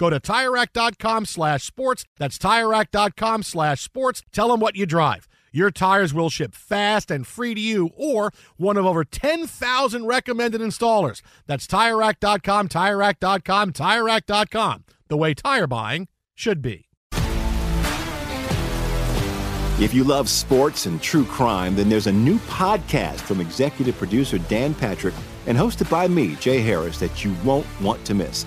Go to TireRack.com slash sports. That's TireRack.com slash sports. Tell them what you drive. Your tires will ship fast and free to you or one of over 10,000 recommended installers. That's TireRack.com, TireRack.com, TireRack.com. The way tire buying should be. If you love sports and true crime, then there's a new podcast from executive producer Dan Patrick and hosted by me, Jay Harris, that you won't want to miss.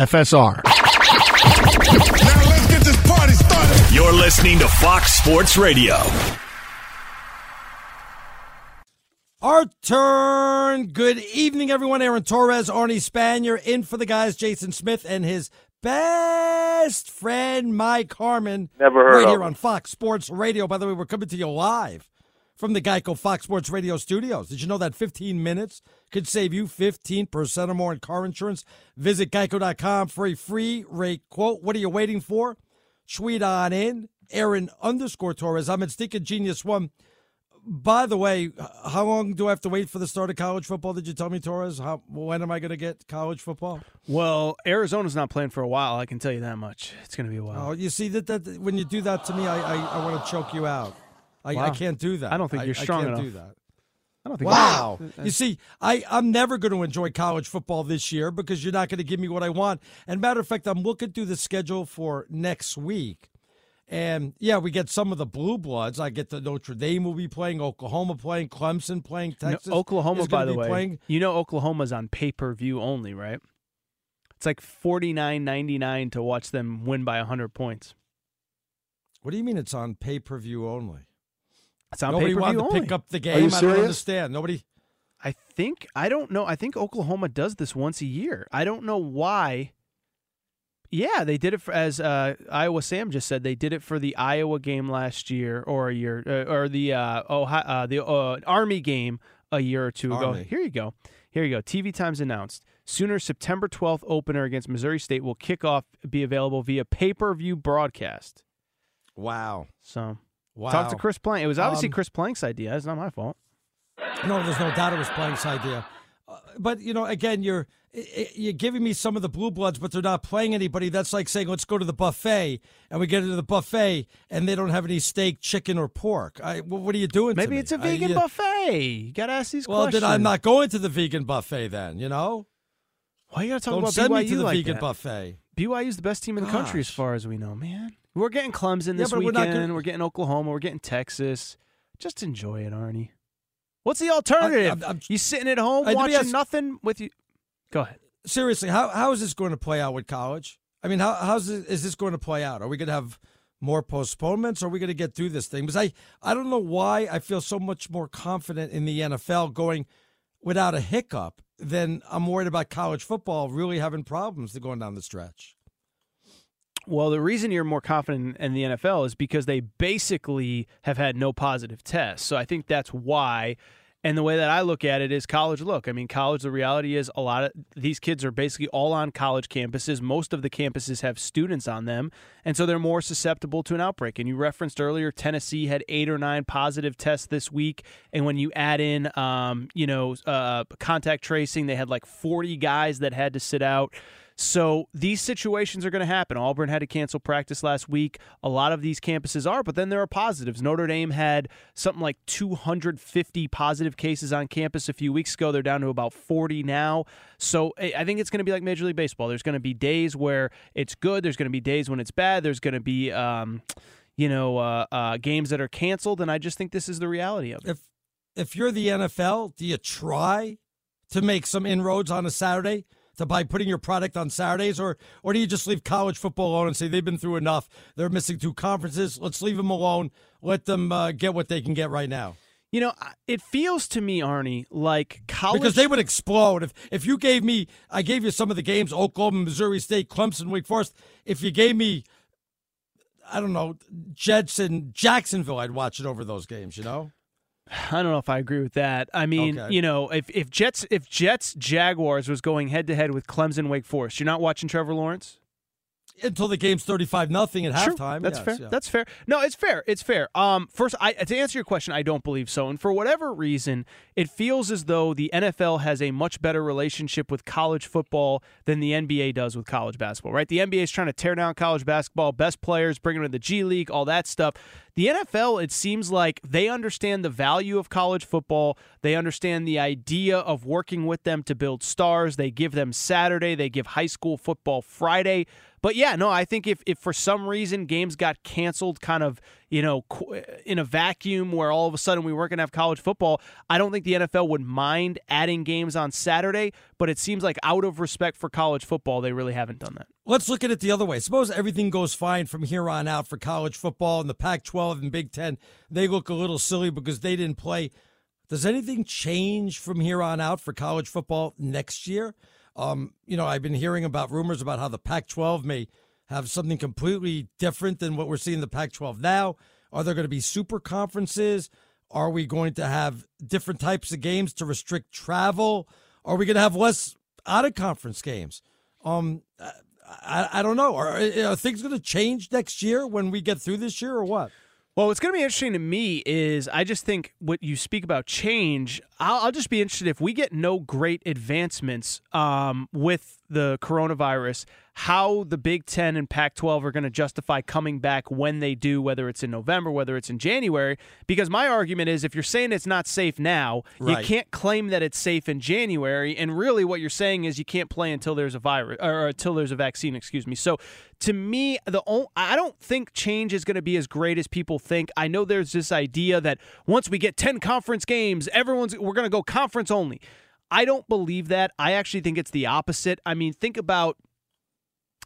FSR. Now let's get this party started. You're listening to Fox Sports Radio. Our turn. Good evening, everyone. Aaron Torres, Arnie Spanier, in for the guys, Jason Smith and his best friend, Mike Harmon. Never heard right of here him. on Fox Sports Radio. By the way, we're coming to you live from the Geico Fox Sports Radio studios. Did you know that 15 minutes could save you 15% or more in car insurance? Visit geico.com for a free rate quote. What are you waiting for? Tweet on in. Aaron underscore Torres. I'm at Stinking Genius One. By the way, how long do I have to wait for the start of college football? Did you tell me, Torres? How when am I going to get college football? Well, Arizona's not playing for a while. I can tell you that much. It's going to be a while. Oh, you see that that when you do that to me, I I, I want to choke you out. I, I can't do that. I don't think you're strong enough. I can't enough. do that. I don't think. Wow. You see, I, I'm never going to enjoy college football this year because you're not going to give me what I want. And matter of fact, I'm looking through the schedule for next week. And yeah, we get some of the blue bloods. I get the Notre Dame will be playing, Oklahoma playing, Clemson playing, No, Texas. Oklahoma, is by the way, playing. you know Oklahoma's on pay per view only, right? It's like forty nine ninety nine to watch them win by hundred points. What do you mean it's on pay per view only? It's on Nobody pay wanted to only. pick up the you game. I don't serious? understand. Nobody. I think I don't know. I think Oklahoma does this once a year. I don't know why. Yeah, they did it for, as uh, Iowa Sam just said. They did it for the Iowa game last year, or a year, uh, or the uh, Ohio, uh, the uh, Army game a year or two ago. Army. Here you go. Here you go. TV times announced. Sooner September 12th opener against Missouri State will kick off, be available via pay per view broadcast. Wow. So Wow. talk to Chris Plank. It was obviously Um, Chris Plank's idea. It's not my fault. No, there's no doubt it was Plank's idea. Uh, but you know, again, you're you're giving me some of the blue bloods, but they're not playing anybody. That's like saying, let's go to the buffet, and we get into the buffet, and they don't have any steak, chicken, or pork. I, what are you doing? Maybe it's a vegan I, buffet. You got to ask these well, questions. Well, then I'm not going to the vegan buffet. Then you know. Why you got to talk don't about send BYU me to the like vegan that? buffet. BYU's the best team in the country as far as we know, man. We're getting Clemson Yeah, this we're weekend. not We're, getting Oklahoma. We're getting Texas. Just enjoy it, Arnie. What's the alternative? I'm- I'm- you sitting at home me watching ask- nothing with you. Go ahead. seriously, how how is this going to play out with college? I mean, how how's this, is this going to play out? Are we going to have more postponements? Or are we going to get through this thing? Because I I don't know why I feel so much more confident in the NFL going without a hiccup than I'm worried about college football really having problems going down the stretch. Well, the reason you're more confident in the NFL is because they basically have had no positive tests. So I think that's why. And the way that I look at it is college look. I mean, college, the reality is a lot of these kids are basically all on college campuses. Most of the campuses have students on them. And so they're more susceptible to an outbreak. And you referenced earlier, Tennessee had eight or nine positive tests this week. And when you add in, um, you know, uh, contact tracing, they had like 40 guys that had to sit out. So these situations are going to happen. Auburn had to cancel practice last week. A lot of these campuses are, but then there are positives. Notre Dame had something like 250 positive cases on campus a few weeks ago. They're down to about 40 now. So I think it's going to be like Major League Baseball. There's going to be days where it's good. There's going to be days when it's bad. There's going to be, um, you know, uh, uh, games that are canceled. And I just think this is the reality of it. If if you're the NFL, do you try to make some inroads on a Saturday? To by putting your product on Saturdays, or or do you just leave college football alone and say they've been through enough? They're missing two conferences. Let's leave them alone. Let them uh, get what they can get right now. You know, it feels to me, Arnie, like college. Because they would explode if if you gave me. I gave you some of the games: Oklahoma, Missouri State, Clemson, Wake Forest. If you gave me, I don't know, Jets and Jacksonville, I'd watch it over those games. You know. I don't know if I agree with that. I mean, Okay. you know, if, if Jets if Jets Jaguars was going head to head with Clemson Wake Forest, you're not watching Trevor Lawrence? Until the game's thirty-five nothing at Sure, halftime. That's yes, fair. yeah. That's fair. No, it's fair. It's fair. Um, first, I, to answer your question, I don't believe so. And for whatever reason, it feels as though the NFL has a much better relationship with college football than the NBA does with college basketball. Right? The NBA is trying to tear down college basketball, best players, bring them to the G League, all that stuff. The NFL, it seems like they understand the value of college football. They understand the idea of working with them to build stars. They give them Saturday. They give high school football Friday. But yeah, no, I think if, if for some reason games got canceled kind of, you know, in a vacuum where all of a sudden we weren't going to have college football, I don't think the NFL would mind adding games on Saturday. But it seems like out of respect for college football, they really haven't done that. Let's look at it the other way. Suppose everything goes fine from here on out for college football and the Pac 12 and Big Ten. They look a little silly because they didn't play. Does anything change from here on out for college football next year? Um, you know, I've been hearing about rumors about how the Pac 12 may have something completely different than what we're seeing in the Pac 12 now. Are there going to be super conferences? Are we going to have different types of games to restrict travel? Are we going to have less out of conference games? Um, I, I don't know. Are, are things going to change next year when we get through this year or what? Well, what's going to be interesting to me is I just think what you speak about change. I'll, I'll just be interested if we get no great advancements um, with the coronavirus, how the Big Ten and Pac 12 are going to justify coming back when they do, whether it's in November, whether it's in January. Because my argument is if you're saying it's not safe now, Right. you can't claim that it's safe in January. And really, what you're saying is you can't play until there's a virus or until there's a vaccine, excuse me. So to me, the only, I don't think change is going to be as great as people think. I know there's this idea that once we get 10 conference games, everyone's we're going to go conference only. I don't believe that. I actually think it's the opposite. I mean, think about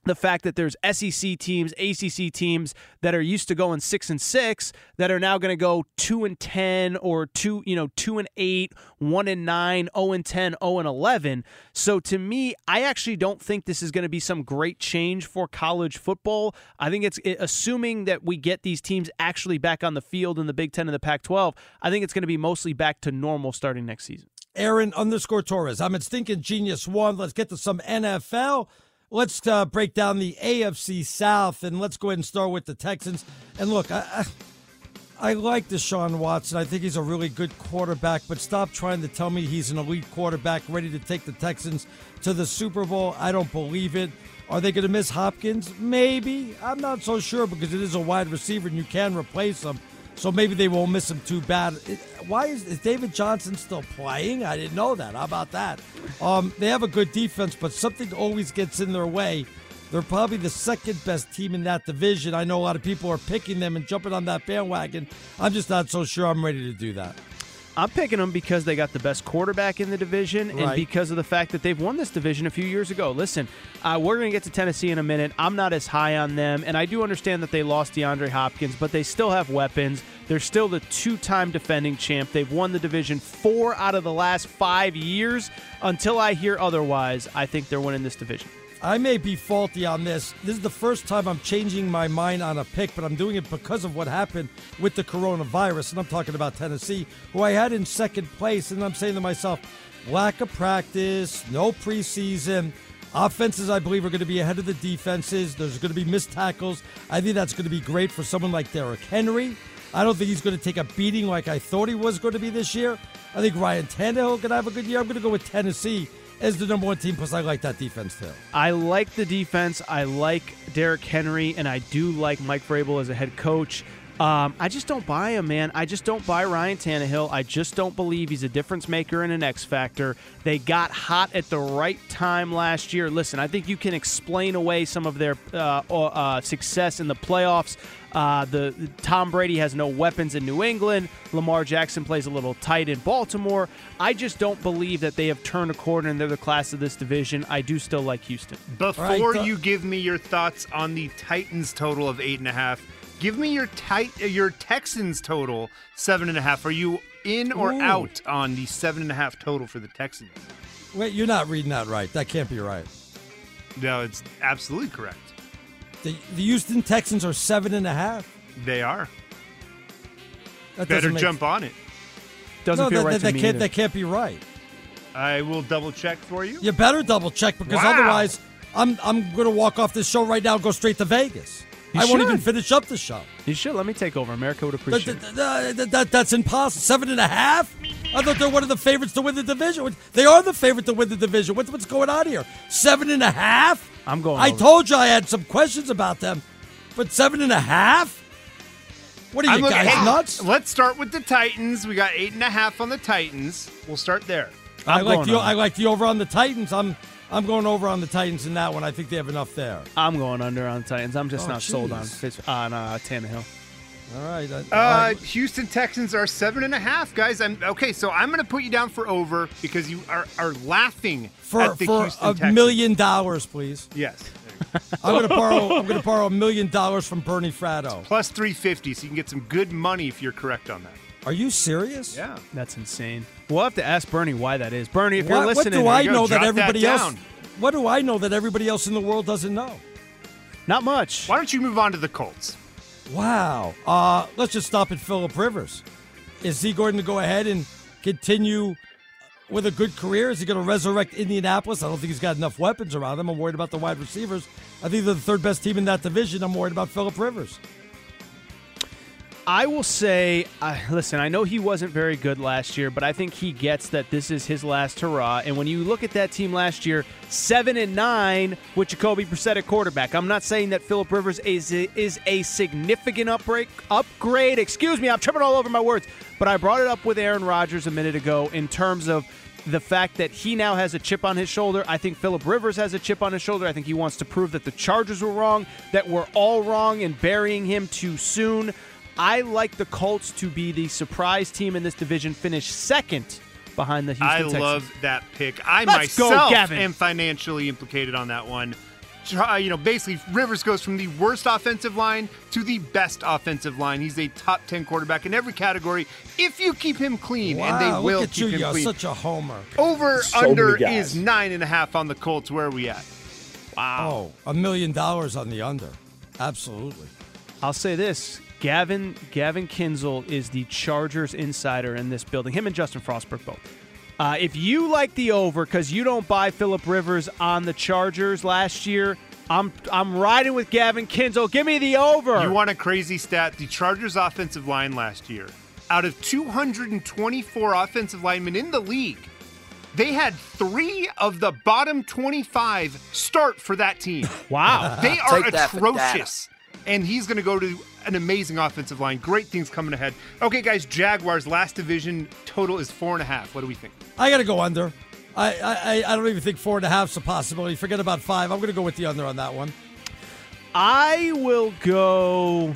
the fact that there's SEC teams, ACC teams that are used to going six and six that are now going to go two and ten or two, you know, two and eight, one and nine, zero and 10, 0 and eleven. So to me, I actually don't think this is going to be some great change for college football. I think it's assuming that we get these teams actually back on the field in the Big Ten and the Pac-12. I think it's going to be mostly back to normal starting next season. Aaron underscore Torres. I'm at Stinking Genius One. Let's get to some NFL. Let's uh, break down the AFC South and let's go ahead and start with the Texans. And look, I, I, I like Deshaun Watson. I think he's a really good quarterback, but stop trying to tell me he's an elite quarterback ready to take the Texans to the Super Bowl. I don't believe it. Are they going to miss Hopkins? Maybe. I'm not so sure because it is a wide receiver and you can replace him. So maybe they won't miss him too bad. Why is, is, David Johnson still playing? I didn't know that. How about that? Um, they have a good defense, but something always gets in their way. They're probably the second best team in that division. I know a lot of people are picking them and jumping on that bandwagon. I'm just not so sure I'm ready to do that. I'm picking them because they got the best quarterback in the division Right. and because of the fact that they've won this division a few years ago. Listen, uh, we're going to get to Tennessee in a minute. I'm not as high on them, and I do understand that they lost DeAndre Hopkins, but they still have weapons. They're still the two time defending champ. They've won the division four out of the last five years. Until I hear otherwise, I think they're winning this division. I may be faulty on this. This is the first time I'm changing my mind on a pick, but I'm doing it because of what happened with the coronavirus. And I'm talking about Tennessee, who I had in second place. And I'm saying to myself, lack of practice, no preseason. Offenses, I believe, are going to be ahead of the defenses. There's going to be missed tackles. I think that's going to be great for someone like Derrick Henry. I don't think he's going to take a beating like I thought he was going to be this year. I think Ryan Tannehill to have a good year. I'm going to go with Tennessee as the number one team, plus I like that defense too. I like the defense. I like Derrick Henry, and I do like Mike Vrabel as a head coach. Um, I just don't buy him, man. I just don't buy Ryan Tannehill. I just don't believe he's a difference maker and an X factor. They got hot at the right time last year. Listen, I think you can explain away some of their uh, uh, success in the playoffs. Uh, the Tom Brady has no weapons in New England. Lamar Jackson plays a little tight in Baltimore. I just don't believe that they have turned a corner and they're the class of this division. I do still like Houston. Before All right, you give me your thoughts on the Titans total of eight and a half, give me your tight uh, your Texans total seven and a half. Are you in or Ooh. out on the seven and a half total for the Texans? Wait, you're not reading that right. That can't be right. No, it's absolutely correct. The, the Houston Texans are seven and a half. They are. That Better doesn't make- jump on it. Doesn't no, feel that, right that, to that me can't either. that can't be right. I will double check for you. You better double check because Wow. otherwise, I'm I'm going to walk off this show right now and go straight to Vegas. You I won't even finish up the show. You should let me take over. America would That, appreciate it. that- that- that- that- that's impossible. Seven and a half? I thought they're one of the favorites to win the division. They are the favorite to win the division. What's, what's going on here? Seven and a half? I'm going I over. told you I had some questions about them, but seven and a half? What are you I'm looking- guys hey, nuts? Let's start with the Titans. We got eight and a half on the Titans. We'll start there. I I'm like going the under. I like the over on the Titans. I'm I'm going over on the Titans in that one. I think they have enough there. I'm going under on the Titans. I'm just Oh, not sold on. Fitz, on uh, Tannehill. All right. I- Uh, I- Houston Texans are seven and a half, guys. I'm okay. So I'm going to put you down for over because you are, are laughing for at the for Houston a Texans. million dollars, please. Yes, I'm going to borrow. I'm going to borrow a million dollars from Bernie Fratto. plus three fifty, so you can get some good money if you're correct on that. Are you serious? Yeah. That's insane. We'll have to ask Bernie why that is. Bernie, if you're What, what do I you know that Jot that everybody else? What do I know that everybody else in the world doesn't know? not much. Why don't you move on to the Colts? Wow. Uh, let's just stop at Philip Rivers. Is he going to go ahead and continue with a good career? Is he going to resurrect Indianapolis? I don't think he's got enough weapons around him. I'm worried about the wide receivers. I think they're the third best team in that division. I'm worried about Philip Rivers. I will say, uh, listen, I know he wasn't very good last year, but I think he gets that this is his last hurrah. And when you look at that team last year, seven and nine with Jacoby Brissett at quarterback. I'm not saying that Philip Rivers is is a significant upgrade. Upgrade, excuse me, I'm tripping all over my words. But I brought it up with Aaron Rodgers a minute ago in terms of the fact that he now has a chip on his shoulder. I think Philip Rivers has a chip on his shoulder. I think he wants to prove that the Chargers were wrong, that we're all wrong in burying him too soon. I like the Colts to be the surprise team in this division, finish second behind the Houston I Texans. love that pick. I Let's go, myself Gavin. am financially implicated on that one. Uh, you know, basically, Rivers goes from the worst offensive line to the best offensive line. He's a top 10 quarterback in every category if you keep him clean, and they will look at keep you. him You're clean. such a homer. Over So under is nine and a half on the Colts. Where are we at? Wow. Oh, a million dollars on the under. Absolutely. I'll say this. Gavin Gavin Kinzel is the Chargers insider in this building. Him and Justin Frostberg both. Uh, if you like the over because you don't buy Philip Rivers on the Chargers last year, I'm I'm riding with Gavin Kinzel. Give me the over. You want a crazy stat? The Chargers' offensive line last year, out of 224 offensive linemen in the league, they had three of the bottom 25 start for that team. Wow. They are Take atrocious. And he's going to go to an amazing offensive line. Great things coming ahead. Okay, guys, Jaguars last division total is four and a half. What do we think? I got to go under. I, I I don't even think four and a half's a possibility. Forget about five. I'm going to go with the under on that one. I will go.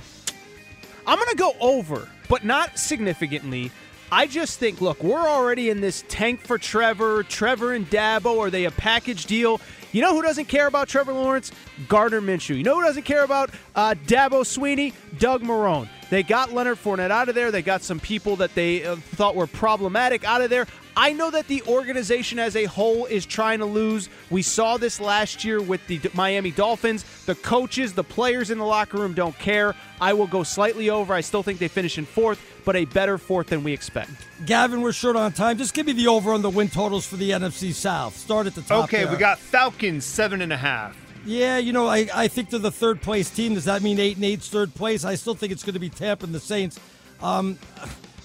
I'm going to go over, but not significantly. I just think, look, we're already in this tank for Trevor. Trevor and Dabo, are they a package deal? You know who doesn't care about Trevor Lawrence? Gardner Minshew. You know who doesn't care about uh, Dabo Swinney? Doug Marrone. They got Leonard Fournette out of there. They got some people that they uh, thought were problematic out of there. I know that the organization as a whole is trying to lose. We saw this last year with the Miami Dolphins. The coaches, the players in the locker room don't care. I will go slightly over. I still think they finish in fourth, but a better fourth than we expect. Gavin, we're short on time. Just give me the over on the win totals for the NFC South. Start at the top. Okay, there. we got Falcons seven and a half. Yeah, you know, I, I think they're the third place team. Does that mean eight and eight's third place? I still think it's going to be Tampa and the Saints. Um,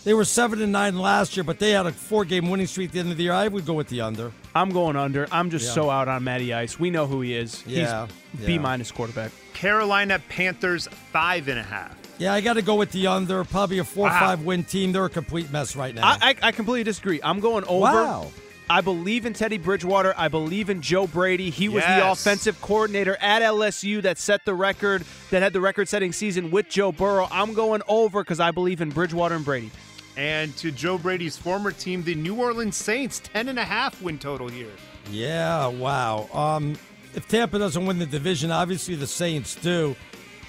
they were seven and nine last year, but they had a four game winning streak at the end of the year. I would go with the under. I'm going under. I'm just Yeah. so out on Matty Ice. We know who he is. Yeah, He's B yeah. minus quarterback. Carolina Panthers five and a half. Yeah, I got to go with the under. Probably a four Wow. five win team. They're a complete mess right now. I, I, I completely disagree. I'm going over. Wow. I believe in Teddy Bridgewater. I believe in Joe Brady. He was the offensive coordinator at LSU that set the record, that had the record setting season with Joe Burrow. I'm going over because I believe in Bridgewater and Brady. And to Joe Brady's former team, the New Orleans Saints, ten and a half win total here. Yeah, wow. Um, if Tampa doesn't win the division, obviously the Saints do.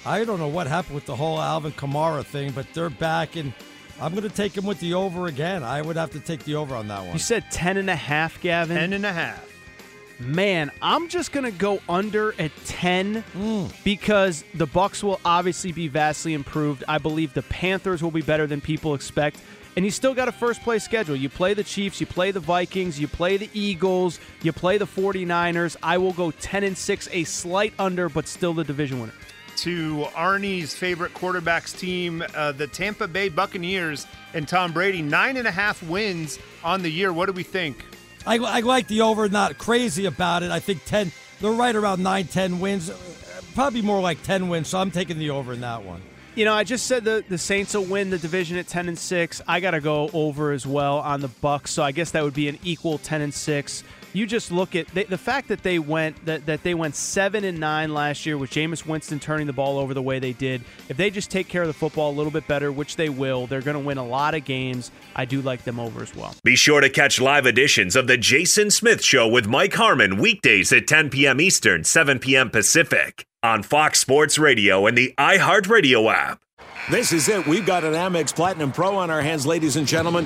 I don't know what happened with the whole Alvin Kamara thing, but they're back, and I'm going to take him with the over again. I would have to take the over on that one. You said 10 and a half, Gavin. Ten and a half. Man, I'm just going to go under at 10 because the Bucs will obviously be vastly improved. I believe the Panthers will be better than people expect. And you still got a first place schedule. You play the Chiefs, you play the Vikings, you play the Eagles, you play the 49ers. I will go 10 and 6, a slight under, but still the division winner. To Arnie's favorite quarterbacks team, uh, the Tampa Bay Buccaneers, and Tom Brady, nine and a half wins on the year. What do we think? I, I like the over, not crazy about it. I think 10, they're right around 9, 10 wins. Uh, Probably more like 10 wins, so I'm taking the over in that one. You know, I just said the, the Saints will win the division at 10 and 6. I got to go over as well on the Bucs, so I guess that would be an equal 10 and 6. You just look at they, the fact that they went that, that they went 7 and 9 last year with Jameis Winston turning the ball over the way they did. If they just take care of the football a little bit better, which they will, they're going to win a lot of games. I do like them over as well. Be sure to catch live editions of The Jason Smith Show with Mike Harmon weekdays at 10 p.m. Eastern, 7 p.m. Pacific on Fox Sports Radio and the iHeartRadio app. This is it. We've got an Amex Platinum Pro on our hands, ladies and gentlemen.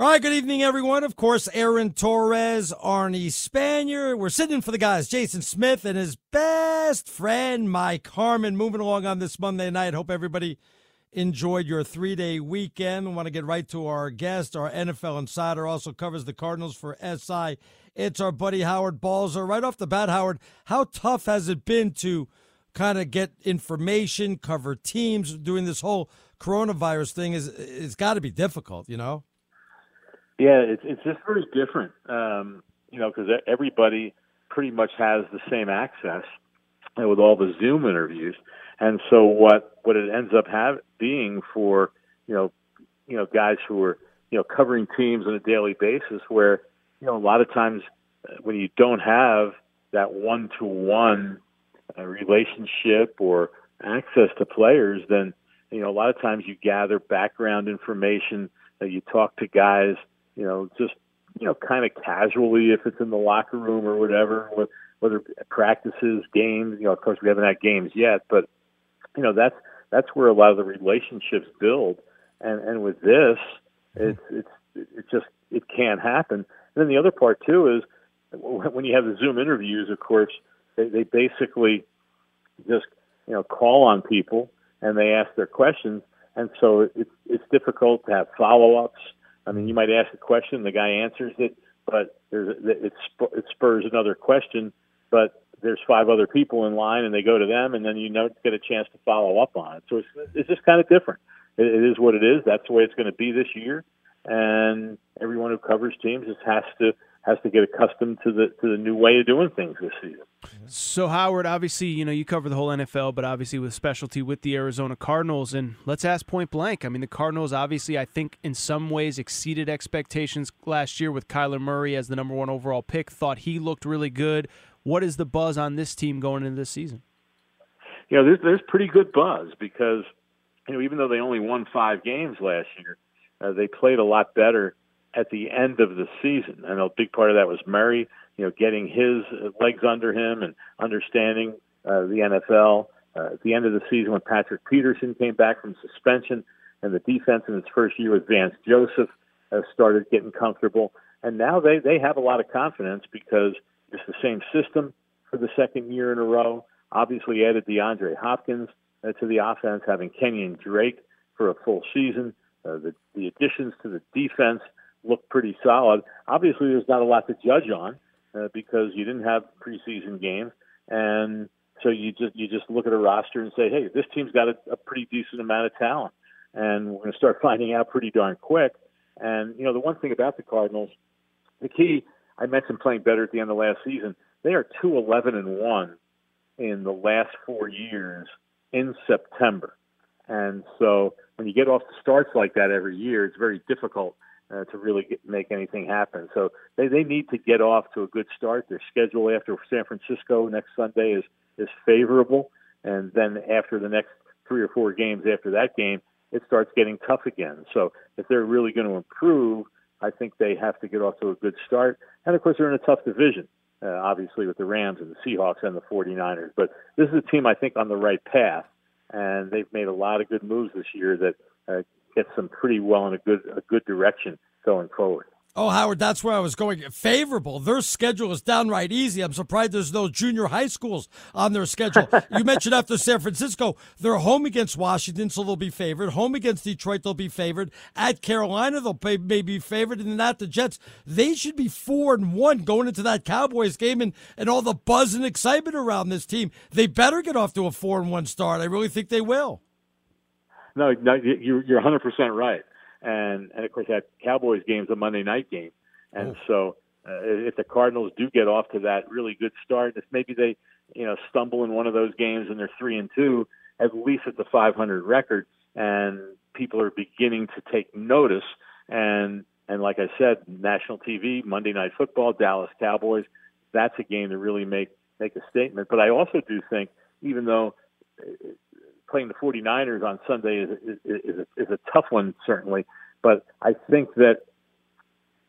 All right, good evening, everyone. Of course, Aaron Torres, Arnie Spanier. We're sitting in for the guys, Jason Smith and his best friend, Mike Harmon, moving along on this Monday night. Hope everybody enjoyed your three day weekend. We want to get right to our guest. Our NFL insider also covers the Cardinals for SI. It's our buddy Howard Balzer. Right off the bat, Howard, how tough has it been to kind of get information, cover teams, doing this whole coronavirus thing? Is It's got to be difficult, you know? Yeah, it's it's just very different, um, you know, because everybody pretty much has the same access with all the Zoom interviews, and so what what it ends up have, being for you know you know guys who are you know covering teams on a daily basis, where you know a lot of times uh, when you don't have that one to one relationship or access to players, then you know a lot of times you gather background information that you talk to guys you know, just you know, kind of casually if it's in the locker room or whatever, whether practices, games. You know, of course we haven't had games yet, but you know that's that's where a lot of the relationships build. And and with this, mm-hmm. it's it's it just it can't happen. And then the other part too is when you have the Zoom interviews, of course, they, they basically just you know call on people and they ask their questions, and so it's it's difficult to have follow ups I mean, you might ask a question, the guy answers it, but there's it, it spurs another question, but there's five other people in line, and they go to them, and then you know get a chance to follow up on it. So it's it's just kind of different. It, it is what it is. That's the way it's going to be this year, and everyone who covers teams just has to has to get accustomed to the to the new way of doing things this season. So Howard, obviously, you know you cover the whole NFL, but obviously with specialty with the Arizona Cardinals, and let's ask point blank. I mean, the Cardinals obviously, I think, in some ways exceeded expectations last year with Kyler Murray as the number one overall pick. Thought he looked really good. What is the buzz on this team going into this season? You know, there's there's pretty good buzz because you know even though they only won five games last year, uh, they played a lot better at the end of the season. And a big part of that was Murray, you know, getting his legs under him and understanding uh, the NFL. Uh, at the end of the season, when Patrick Peterson came back from suspension, and the defense in its first year with Vance Joseph uh, started getting comfortable, and now they they have a lot of confidence because it's the same system for the second year in a row. Obviously, added DeAndre Hopkins uh, to the offense, having Kenyan Drake for a full season. Uh, the the additions to the defense looked pretty solid. Obviously, there's not a lot to judge on uh, because you didn't have preseason games, and so you just you just look at a roster and say, hey, this team's got a, a pretty decent amount of talent. and we're going to start finding out pretty darn quick. And you know, the one thing about the Cardinals, the key I mentioned playing better at the end of last season. They are two eleven and one in the last four years in September, and so when you get off the starts like that every year, it's very difficult uh, to really get, make anything happen. So they they need to get off to a good start. Their schedule after San Francisco next Sunday is is favorable, and then after the next three or four games after that game, it starts getting tough again. So if they're really going to improve, I think they have to get off to a good start. And of course, they're in a tough division, uh, obviously, with the Rams and the Seahawks and the 49ers. But this is a team, I think, on the right path. And they've made a lot of good moves this year that uh, gets them pretty well in a good a good direction going forward. Oh, Howard, that's where I was going. Favorable. Their schedule is downright easy. I'm surprised there's no junior high schools on their schedule. you mentioned after San Francisco, they're home against Washington, so they'll be favored. Home against Detroit, they'll be favored. At Carolina, they'll pay, may be favored. And then at the Jets, they should be four and one going into that Cowboys game and, and all the buzz and excitement around this team. They better get off to a four and one start. I really think they will. No, no you're, you're 100% right and and of course that Cowboys game is a Monday night game, and oh. so uh, if the Cardinals do get off to that really good start, if maybe they you know stumble in one of those games and they're three and two, at least it's a 500 record, and people are beginning to take notice. And and like I said, national TV, Monday Night Football, Dallas Cowboys, that's a game to really make make a statement. But I also do think, even though playing the 49ers on Sunday is, is, is, a, is a tough one, certainly. But I think that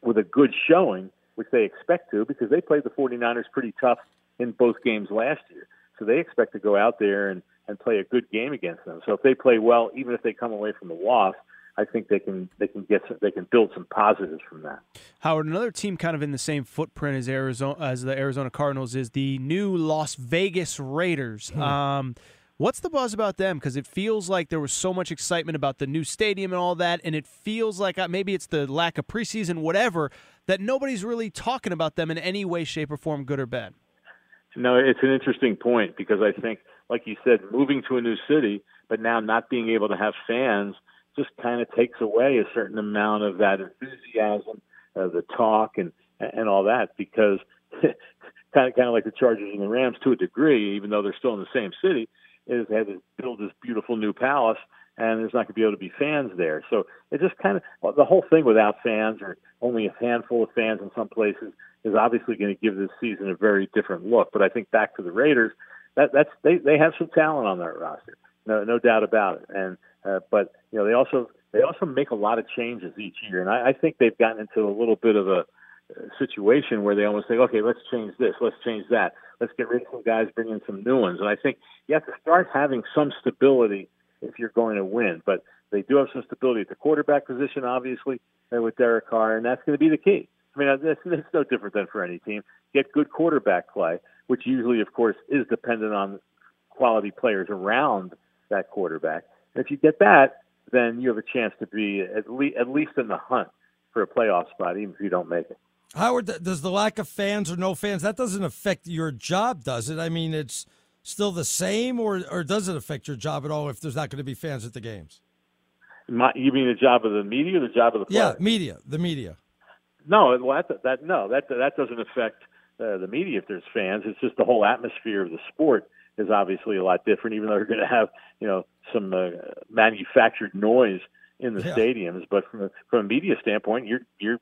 with a good showing, which they expect to, because they played the 49ers pretty tough in both games last year. So they expect to go out there and, and play a good game against them. So if they play well, even if they come away from the loss, I think they can they can get some, they can build some positives from that. Howard, another team kind of in the same footprint as Arizona as the Arizona Cardinals is the new Las Vegas Raiders. Hmm. Um, What's the buzz about them? Because it feels like there was so much excitement about the new stadium and all that, and it feels like uh, maybe it's the lack of preseason, whatever, that nobody's really talking about them in any way, shape, or form, good or bad. No, it's an interesting point because I think, like you said, moving to a new city, but now not being able to have fans just kind of takes away a certain amount of that enthusiasm, uh, the talk, and and all that. Because kind of kind of like the Chargers and the Rams to a degree, even though they're still in the same city is had to build this beautiful new palace, and there's not going to be able to be fans there. So it just kind of the whole thing without fans or only a handful of fans in some places is obviously going to give this season a very different look. But I think back to the Raiders, that that's they they have some talent on that roster, no no doubt about it. And uh, but you know they also they also make a lot of changes each year, and I, I think they've gotten into a little bit of a situation where they almost say, okay, let's change this, let's change that, let's get rid of some guys, bring in some new ones. And I think you have to start having some stability if you're going to win. But they do have some stability at the quarterback position, obviously, with Derek Carr, and that's going to be the key. I mean, it's, it's no different than for any team. Get good quarterback play, which usually, of course, is dependent on quality players around that quarterback. And if you get that, then you have a chance to be at, le- at least in the hunt for a playoff spot, even if you don't make it. Howard, does the lack of fans or no fans that doesn't affect your job, does it? I mean, it's still the same, or or does it affect your job at all if there's not going to be fans at the games? My, you mean the job of the media, or the job of the yeah media, the media? No, well, that, that no, that that doesn't affect uh, the media if there's fans. It's just the whole atmosphere of the sport is obviously a lot different. Even though you're going to have you know some uh, manufactured noise in the yeah. stadiums, but from a, from a media standpoint, you're you're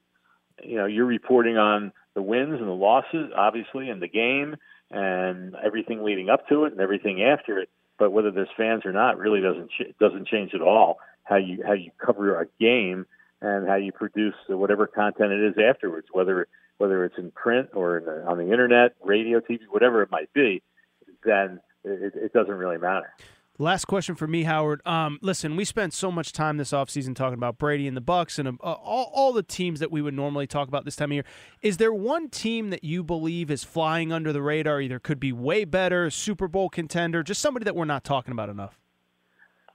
you know you're reporting on the wins and the losses, obviously, in the game and everything leading up to it and everything after it. But whether there's fans or not really doesn't ch- doesn't change at all how you how you cover a game and how you produce whatever content it is afterwards, whether whether it's in print or in the, on the internet, radio, TV, whatever it might be. Then it, it doesn't really matter. Last question for me, Howard. Um, listen, we spent so much time this offseason talking about Brady and the Bucs and uh, all, all the teams that we would normally talk about this time of year. Is there one team that you believe is flying under the radar, either could be way better, Super Bowl contender, just somebody that we're not talking about enough?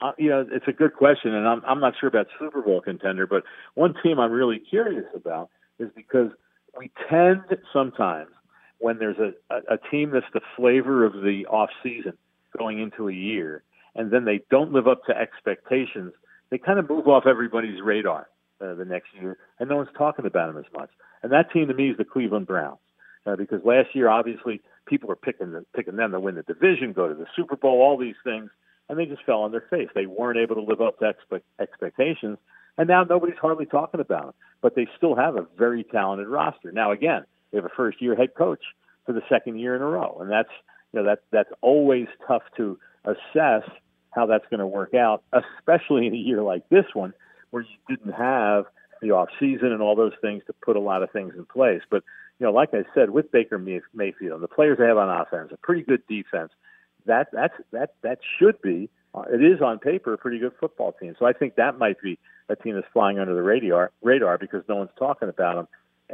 Uh, you know, it's a good question, and I'm I'm not sure about Super Bowl contender, but one team I'm really curious about is because we tend sometimes when there's a, a, a team that's the flavor of the off season going into a year and then they don't live up to expectations they kind of move off everybody's radar uh, the next year, and no one's talking about them as much. And that team to me is the Cleveland Browns, uh, because last year obviously people were picking the, picking them to win the division, go to the Super Bowl, all these things, and they just fell on their face. They weren't able to live up to expect, expectations, and now nobody's hardly talking about them. But they still have a very talented roster. Now again, they have a first year head coach for the second year in a row, and that's you know that that's always tough to assess how that's going to work out, especially in a year like this one where you didn't have the off season and all those things to put a lot of things in place. But you know, like I said, with Baker Mayfield the players they have on offense, a pretty good defense, that that's that that should be. Uh, it is on paper a pretty good football team. So I think that might be a team that's flying under the radar radar because no one's talking about them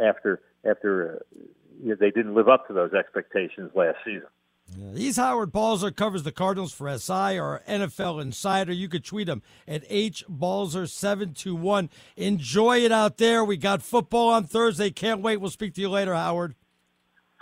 after after uh, you know, they didn't live up to those expectations last season. Yeah, he's Howard Balzer, covers the Cardinals for SI or NFL Insider. You could tweet him at hbalzer721. Enjoy it out there. We got football on Thursday. Can't wait. We'll speak to you later, Howard.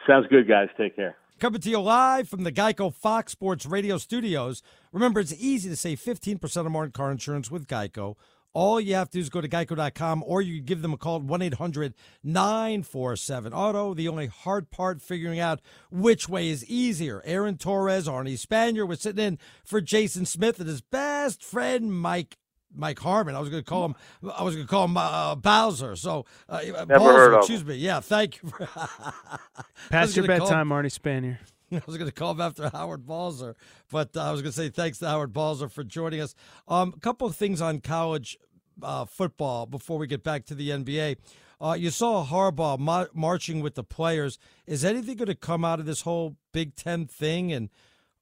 Sounds good, guys. Take care. Coming to you live from the Geico Fox Sports Radio studios. Remember, it's easy to save 15% or more in car insurance with Geico. All you have to do is go to geico.com or you can give them a call at 1 800 947 Auto. The only hard part figuring out which way is easier. Aaron Torres, Arnie Spanier was sitting in for Jason Smith and his best friend, Mike Mike Harmon. I was going to call him. I was going to call him uh, Bowser. So uh, Never Balzer, heard of excuse me. Yeah, thank you. For Past your bedtime, Arnie Spanier. I was going to call him after Howard Balzer, but uh, I was going to say thanks to Howard Balzer for joining us. Um, a couple of things on college uh, football before we get back to the NBA. Uh, you saw Harbaugh ma- marching with the players. Is anything going to come out of this whole Big Ten thing? And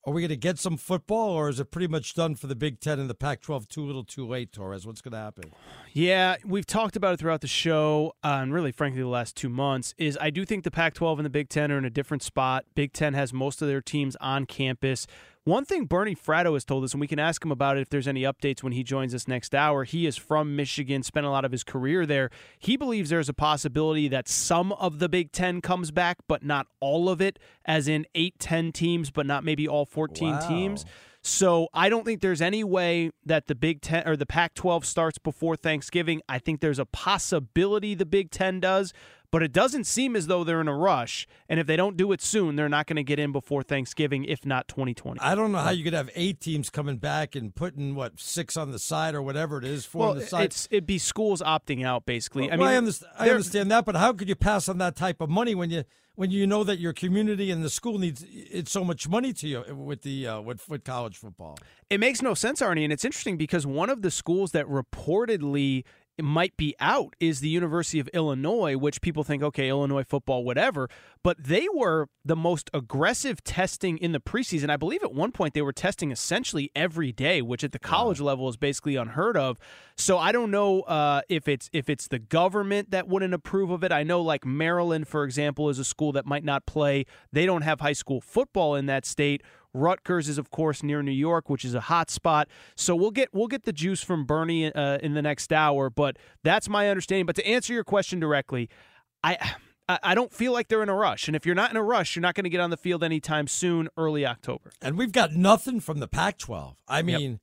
are we going to get some football, or is it pretty much done for the Big Ten and the Pac 12 too little too late, Torres? What's going to happen? Yeah, we've talked about it throughout the show, uh, and really, frankly, the last two months. Is I do think the Pac 12 and the Big Ten are in a different spot. Big Ten has most of their teams on campus. One thing Bernie Fratto has told us, and we can ask him about it if there's any updates when he joins us next hour. He is from Michigan, spent a lot of his career there. He believes there's a possibility that some of the Big Ten comes back, but not all of it, as in eight, 10 teams, but not maybe all 14 Wow. teams. So I don't think there's any way that the Big Ten or the Pac 12 starts before Thanksgiving. I think there's a possibility the Big Ten does, but it doesn't seem as though they're in a rush. And if they don't do it soon, they're not going to get in before Thanksgiving, if not 2020. I don't know how you could have eight teams coming back and putting what six on the side or whatever it is, four well, on the side. it's it'd be schools opting out basically. I Well, mean, I, understand, I understand that, but how could you pass on that type of money when you when you know that your community and the school needs it's so much money to you with the uh, with with college football? It makes no sense, Arnie, and it's interesting because one of the schools that reportedly might be out is the University of Illinois, which people think, okay, Illinois football, whatever. But they were the most aggressive testing in the preseason. I believe at one point they were testing essentially every day, which at the college level is basically unheard of. So I don't know uh, if it's if it's the government that wouldn't approve of it. I know like Maryland, for example, is a school that might not play. They don't have high school football in that state. Rutgers is, of course, near New York, which is a hot spot. So we'll get we'll get the juice from Bernie uh, in the next hour. But that's my understanding. But to answer your question directly, I. I I don't feel like they're in a rush. And if you're not in a rush, you're not going to get on the field anytime soon, early October. And we've got nothing from the Pac-12. I mean,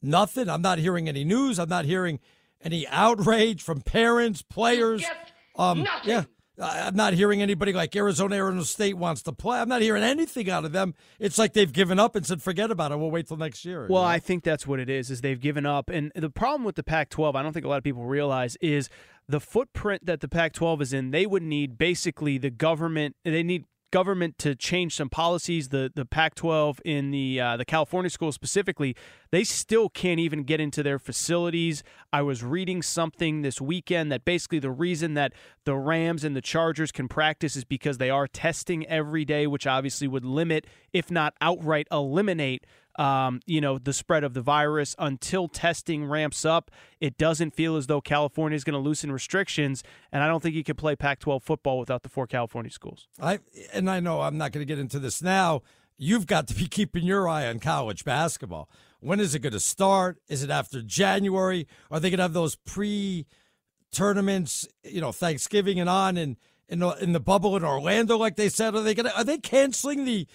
nothing. I'm not hearing any news. I'm not hearing any outrage from parents, players. Um, yeah, I- I'm not hearing anybody like Arizona, Arizona State wants to play. I'm not hearing anything out of them. It's like they've given up and said, "Forget about it. We'll wait till next year." Well, I think that's what it is. Is they've given up, and the problem with the Pac-12, I don't think a lot of people realize, is the footprint that the Pac-12 is in. They would need basically the government. They need government to change some policies. The the Pac-12 in the uh, the California schools specifically, they still can't even get into their facilities. I was reading something this weekend that basically the reason that the Rams and the Chargers can practice is because they are testing every day, which obviously would limit, if not outright eliminate, um, you know, the spread of the virus until testing ramps up. It doesn't feel as though California is going to loosen restrictions, and I don't think you can play Pac-12 football without the four California schools. I and I know I'm not going to get into this now. You've got to be keeping your eye on college basketball. When is it going to start? Is it after January? Are they going to have those pre tournaments, you know, Thanksgiving and on and in the, in the bubble in Orlando like they said? Are they going to are they canceling the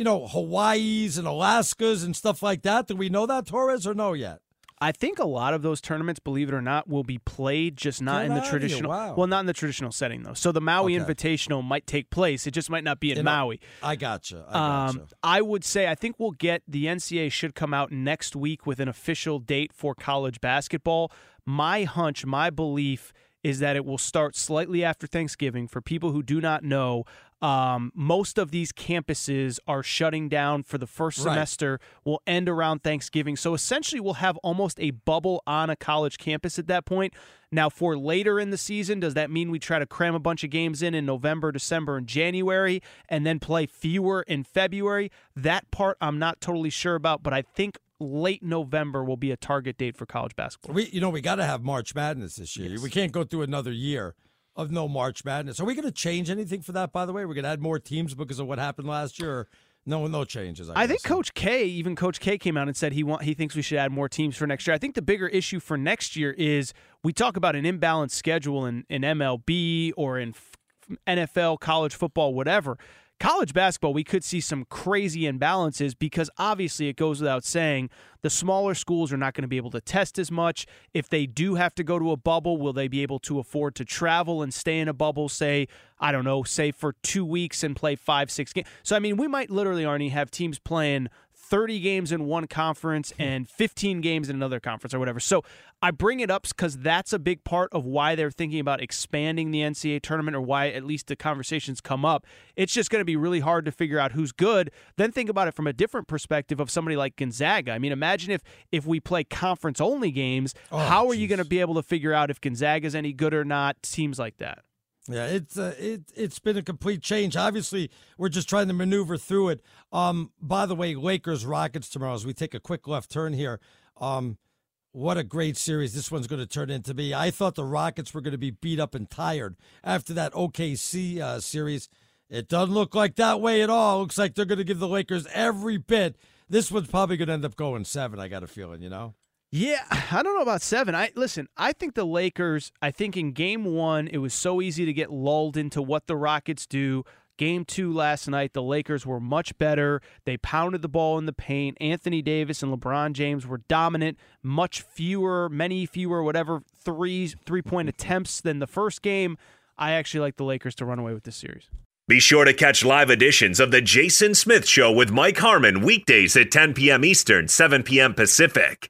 you know, Hawaii's and Alaska's and stuff like that? Do we know that Torres or no yet? I think a lot of those tournaments, believe it or not, will be played just not Get in the traditional. wow. Well, not in the traditional setting though. So the Maui Okay. Invitational might take place. It just might not be in know, Maui. I gotcha. I gotcha. Um, I would say I think we'll get the NCAA should come out next week with an official date for college basketball. My hunch, my belief is that it will start slightly after Thanksgiving. For people who do not know, um, most of these campuses are shutting down for the first Right. semester. Will end around Thanksgiving, so essentially we'll have almost a bubble on a college campus at that point. Now, for later in the season, does that mean we try to cram a bunch of games in in November, December, and January, and then play fewer in February? That part I'm not totally sure about, but I think late November will be a target date for college basketball. We, you know, we got to have March Madness this year. We can't go through another year of no March Madness. Are we going to change anything for that? By the way, we're going to add more teams because of what happened last year. No, no changes. I, I think Coach K, even Coach K, came out and said he want he thinks we should add more teams for next year. I think the bigger issue for next year is we talk about an imbalanced schedule in, in MLB or in f- NFL, college football, whatever. College basketball, we could see some crazy imbalances because obviously it goes without saying the smaller schools are not going to be able to test as much. If they do have to go to a bubble, will they be able to afford to travel and stay in a bubble, say, I don't know, say for two weeks and play five, six games? So, I mean, we might literally, Arnie, have teams playing 30 games in one conference hmm. and 15 games in another conference or whatever. So I bring it up because that's a big part of why they're thinking about expanding the NCAA tournament or why at least the conversations come up. It's just going to be really hard to figure out who's good. Then think about it from a different perspective of somebody like Gonzaga. I mean, imagine if if we play conference only games, Oh, how are you going to be able to figure out if Gonzaga's any good or not? Teams like that. Yeah, it's uh, it it's been a complete change. Obviously, we're just trying to maneuver through it. Um, by the way, Lakers Rockets tomorrow. As we take a quick left turn here, um, what a great series this one's going to turn into be. I thought the Rockets were going to be beat up and tired after that OKC uh, series. It doesn't look like that way at all. looks like they're going to give the Lakers every bit. This one's probably going to end up going seven. I got a feeling, you know. Yeah, I don't know about seven. I listen. I think the Lakers. I think in Game One, it was so easy to get lulled into what the Rockets do. Game two last night, the Lakers were much better. They pounded the ball in the paint. Anthony Davis and LeBron James were dominant. Much fewer, many fewer, whatever threes, three point attempts than the first game. I actually like the Lakers to run away with this series. Be sure to catch live editions of The Jason Smith Show with Mike Harmon weekdays at 10 p.m. Eastern, 7 p.m. Pacific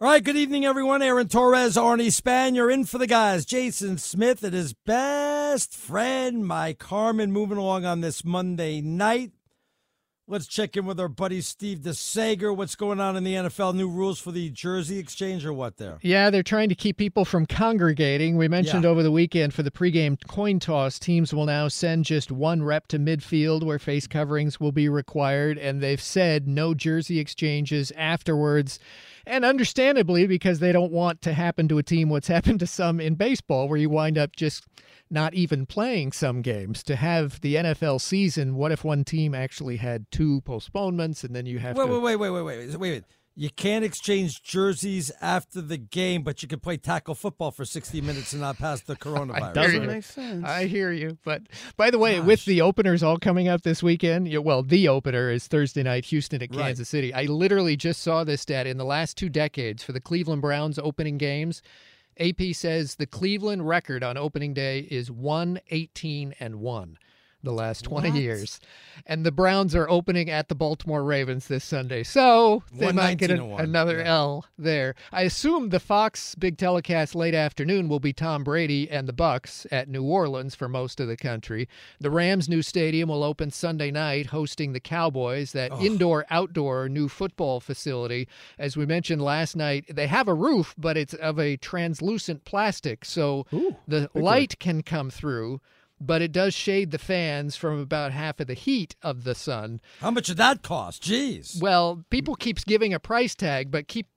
All right, good evening, everyone. Aaron Torres, Arnie Span. You're in for the guys. Jason Smith and his best friend, Mike Harmon, moving along on this Monday night. Let's check in with our buddy Steve DeSager. What's going on in the NFL? New rules for the jersey exchange or what there? Yeah, they're trying to keep people from congregating. We mentioned Yeah. over the weekend for the pregame coin toss, teams will now send just one rep to midfield where face coverings will be required. And they've said no jersey exchanges afterwards. And understandably, because they don't want to happen to a team what's happened to some in baseball, where you wind up just not even playing some games. To have the NFL season, what if one team actually had two postponements and then you have Wait, to. wait, wait, wait, wait, wait, wait, wait. You can't exchange jerseys after the game, but you can play tackle football for 60 minutes and not pass the coronavirus. hear you. I hear you. But by the way, with the openers all coming up this weekend, well, the opener is Thursday night, Houston at Right. Kansas City. I literally just saw this stat in the last two decades for the Cleveland Browns opening games. AP says the Cleveland record on opening day is 118 and 1 the last 20 What? years. And the Browns are opening at the Baltimore Ravens this Sunday. So they might get 119 an- and one. another L there. I assume the Fox big telecast late afternoon will be Tom Brady and the Bucs at New Orleans for most of the country. The Rams' new stadium will open Sunday night, hosting the Cowboys. That indoor outdoor new football facility, as we mentioned last night, they have a roof, but it's of a translucent plastic, so the light can come through. But it does shade the fans from about half of the heat of the sun. How much did that cost? Jeez. Well, people keeps giving a price tag, but keep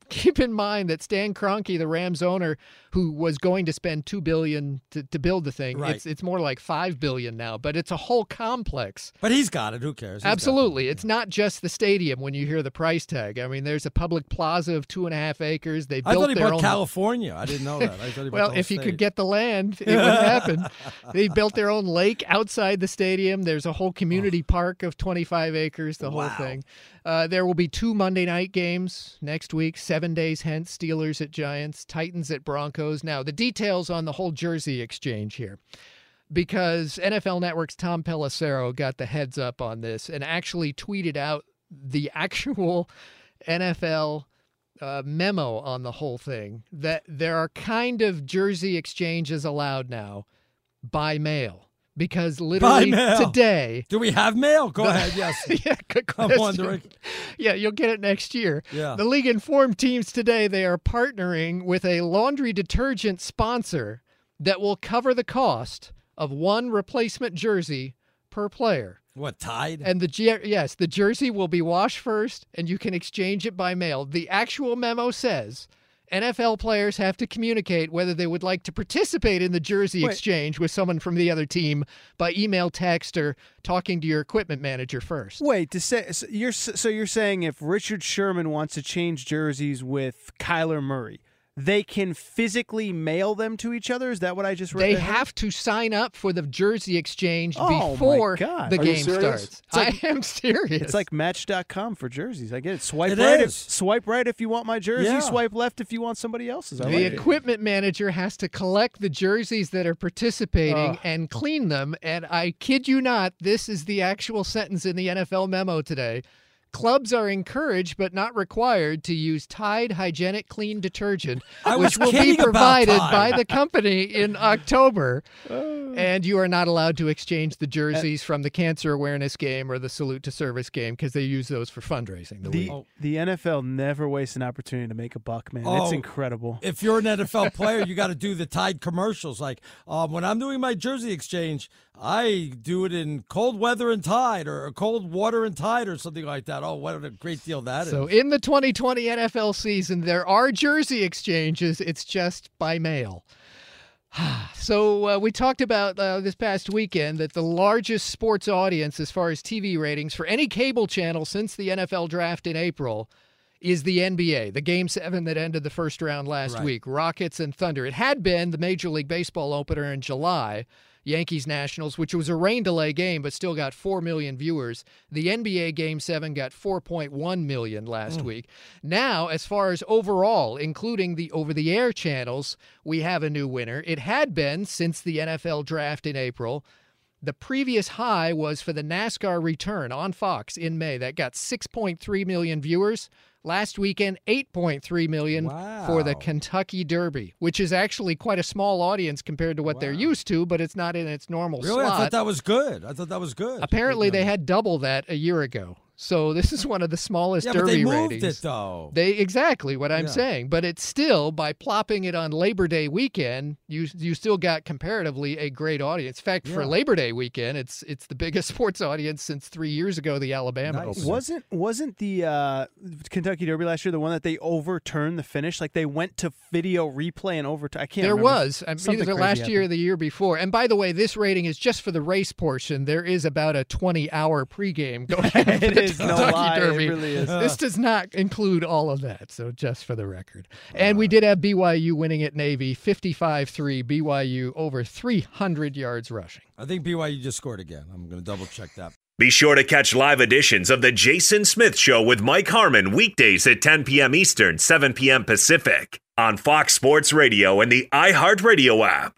keep in mind that Stan Kroenke, the Rams owner, who was going to spend two billion to, to build the thing, Right. it's it's more like five billion now. But it's a whole complex. But he's got it. Who cares? He's got it. Absolutely, it's not just the stadium. When you hear the price tag, I mean, there's a public plaza of two and a half acres. They I built thought he their bought own. California. I didn't know that. I thought he well, if he could get the land, it would happen. they built their own lake outside the stadium. There's a whole community park of 25 acres, the whole thing. Uh, there will be two Monday night games next week, seven days hence Steelers at Giants, Titans at Broncos. Now, the details on the whole jersey exchange here. Because NFL Network's Tom Pelissero got the heads up on this and actually tweeted out the actual NFL uh, memo on the whole thing that there are kind of jersey exchanges allowed now by mail because literally today. Do we have mail? Go the- ahead. Yes. yeah, good I'm wondering. Yeah, you'll get it next year. Yeah. The league informed teams today they are partnering with a laundry detergent sponsor that will cover the cost of one replacement jersey per player. What Tide? And the yes, the jersey will be washed first, and you can exchange it by mail. The actual memo says NFL players have to communicate whether they would like to participate in the jersey Wait. exchange with someone from the other team by email, text, or talking to your equipment manager first. Wait, to say so you're so you're saying if Richard Sherman wants to change jerseys with Kyler Murray, they can physically mail them to each other. Is that what I just read? They I have to sign up for the jersey exchange Oh, before the Are game starts. It's like- I am serious. It's like Match.com for jerseys. I get it. Swipe It right. is. If, swipe right if you want my jersey. Yeah. Swipe left if you want somebody else's. I the like it. equipment manager has to collect the jerseys that are participating Ugh. and clean them. And I kid you not, this is the actual sentence in the NFL memo today. Clubs are encouraged but not required to use Tide Hygienic Clean Detergent, which will be provided by the company in October. and you are not allowed to exchange the jerseys from the cancer awareness game or the salute to service game because they use those for fundraising. The, The, league. the NFL never wastes an opportunity to make a buck, man. Oh, it's incredible. If you're an NFL player, you got to do the Tide commercials. Like um, when I'm doing my jersey exchange, I do it in cold weather and Tide, or cold water and Tide, or something like that. Oh, what a great deal that is! So in the 2020 NFL season, there are jersey exchanges. It's just by mail. So uh, we talked about uh, this past weekend that the largest sports audience, as far as TV ratings for any cable channel since the NFL draft in April, is the NBA. The Game Seven that ended the first round last Right. week, Rockets and Thunder. It had been the Major League Baseball opener in July. Yankees Nationals, which was a rain delay game but still got 4 million viewers. The NBA Game 7 got 4.1 million last hmm. week. Now, as far as overall, including the over the air channels, we have a new winner. It had been since the NFL draft in April. The previous high was for the NASCAR return on Fox in May. That got 6.3 million viewers. Last weekend, 8.3 million for the Kentucky Derby, which is actually quite a small audience compared to what they're used to, but it's not in its normal really, I thought that was good. I thought that was good. Apparently, they had double that a year ago. So this is one of the smallest Yeah, but Derby they moved ratings. it though. They exactly what I'm Yeah. saying, but it's still by plopping it on Labor Day weekend, you you still got comparatively a great audience. In fact, for Labor Day weekend, it's it's the biggest sports audience since three years ago, the Alabama opener. Wasn't wasn't the uh, Kentucky Derby last year the one that they overturned the finish? Like they went to video replay and overturn. I can't. There remember. was. I mean, Something either last happened. year or the year before. And by the way, this rating is just for the race portion. There is about a 20 hour pregame going on for It the is, no Kentucky lie, it Derby. really is. This does not include all of that. So just for the record. And we uh. did have BYU winning at Navy 55 3. BYU over 300 yards rushing. I think BYU just scored again. I'm going to double check that. Be sure to catch live editions of The Jason Smith Show with Mike Harmon weekdays at 10 p.m. Eastern, 7 p.m. Pacific on Fox Sports Radio and the iHeartRadio app.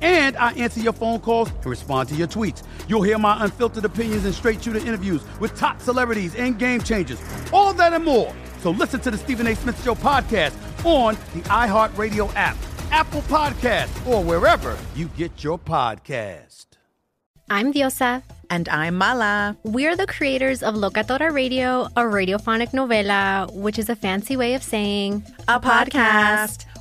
and I answer your phone calls and respond to your tweets. You'll hear my unfiltered opinions and straight shooter interviews with top celebrities and game changers. All that and more. So listen to the Stephen A. Smith Show podcast on the iHeartRadio app, Apple Podcast, or wherever you get your podcast. I'm Diosa. And I'm Mala. We're the creators of Locatora Radio, a radiophonic novela, which is a fancy way of saying A podcast.